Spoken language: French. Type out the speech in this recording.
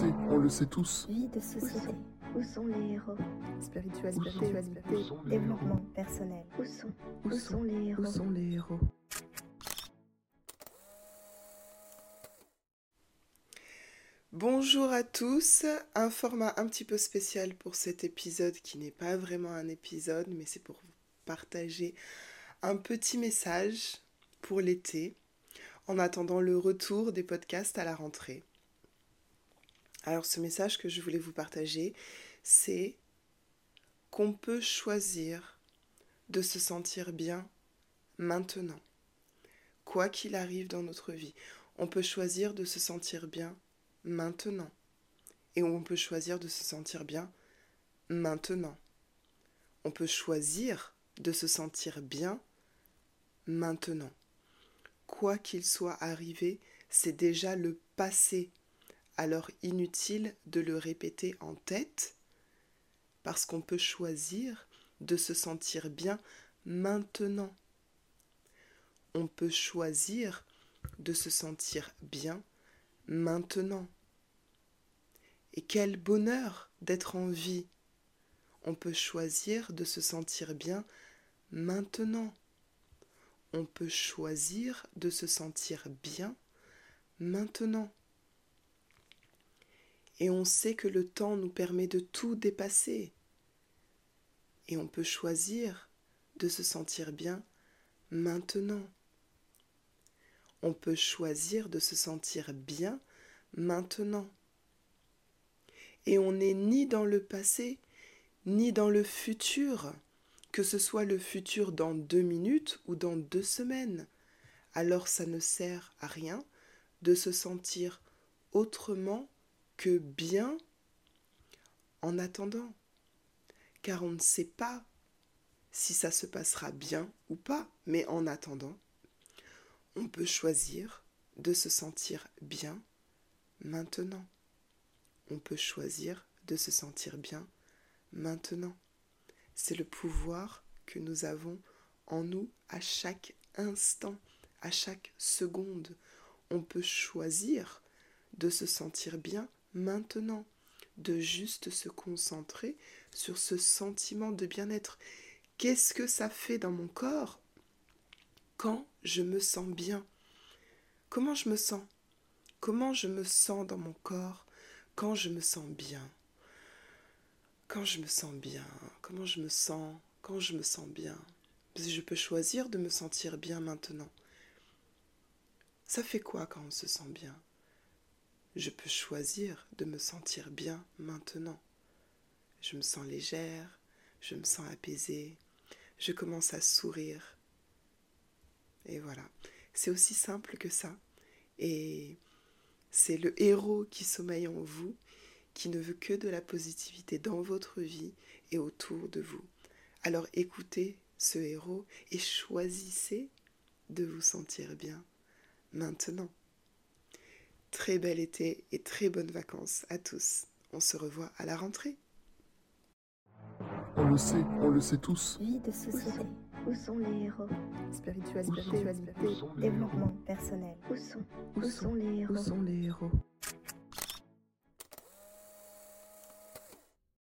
sait, on le sait tous. Vie de société. Où sont les héros? Spiritualité. Spiritualité. Développement personnel. Où sont Où sont les héros? Où sont les héros? Bonjour à tous, un format un petit peu spécial pour cet épisode qui n'est pas vraiment un épisode, mais c'est pour vous partager un petit message pour l'été, en attendant le retour des podcasts à la rentrée. Alors ce message que je voulais vous partager, c'est qu'on peut choisir de se sentir bien maintenant. Quoi qu'il arrive dans notre vie, on peut choisir de se sentir bien maintenant. Et on peut choisir de se sentir bien maintenant. On peut choisir de se sentir bien maintenant. Quoi qu'il soit arrivé, c'est déjà le passé. Alors inutile de le répéter en tête, parce qu'on peut choisir de se sentir bien maintenant. On peut choisir de se sentir bien maintenant. Et quel bonheur d'être en vie. On peut choisir de se sentir bien maintenant. On peut choisir de se sentir bien maintenant. Et on sait que le temps nous permet de tout dépasser. Et on peut choisir de se sentir bien maintenant. On peut choisir de se sentir bien maintenant. Et on n'est ni dans le passé, ni dans le futur, que ce soit le futur dans deux minutes ou dans deux semaines. Alors ça ne sert à rien de se sentir autrement que bien en attendant. Car on ne sait pas si ça se passera bien ou pas, mais en attendant, on peut choisir de se sentir bien maintenant. On peut choisir de se sentir bien maintenant. C'est le pouvoir que nous avons en nous à chaque instant, à chaque seconde. On peut choisir de se sentir bien maintenant, de juste se concentrer sur ce sentiment de bien-être. Qu'est-ce que ça fait dans mon corps quand je me sens bien? Comment je me sens? Comment je me sens dans mon corps quand je me sens bien? Quand je me sens bien, comment je me sens quand je me sens bien? Je peux choisir de me sentir bien maintenant. Ça fait quoi quand on se sent bien? Je peux choisir de me sentir bien maintenant. Je me sens légère, je me sens apaisée, je commence à sourire. Et voilà, c'est aussi simple que ça. Et c'est le héros qui sommeille en vous, qui ne veut que de la positivité dans votre vie et autour de vous. Alors écoutez ce héros et choisissez de vous sentir bien maintenant. Très bel été et très bonnes vacances à tous. On se revoit à la rentrée. On le sait, on le sait tous. Vie de société. Où sont les héros? Spiritualité. Développement personnel. Où sont Où Où sont sont les héros? Où sont les héros?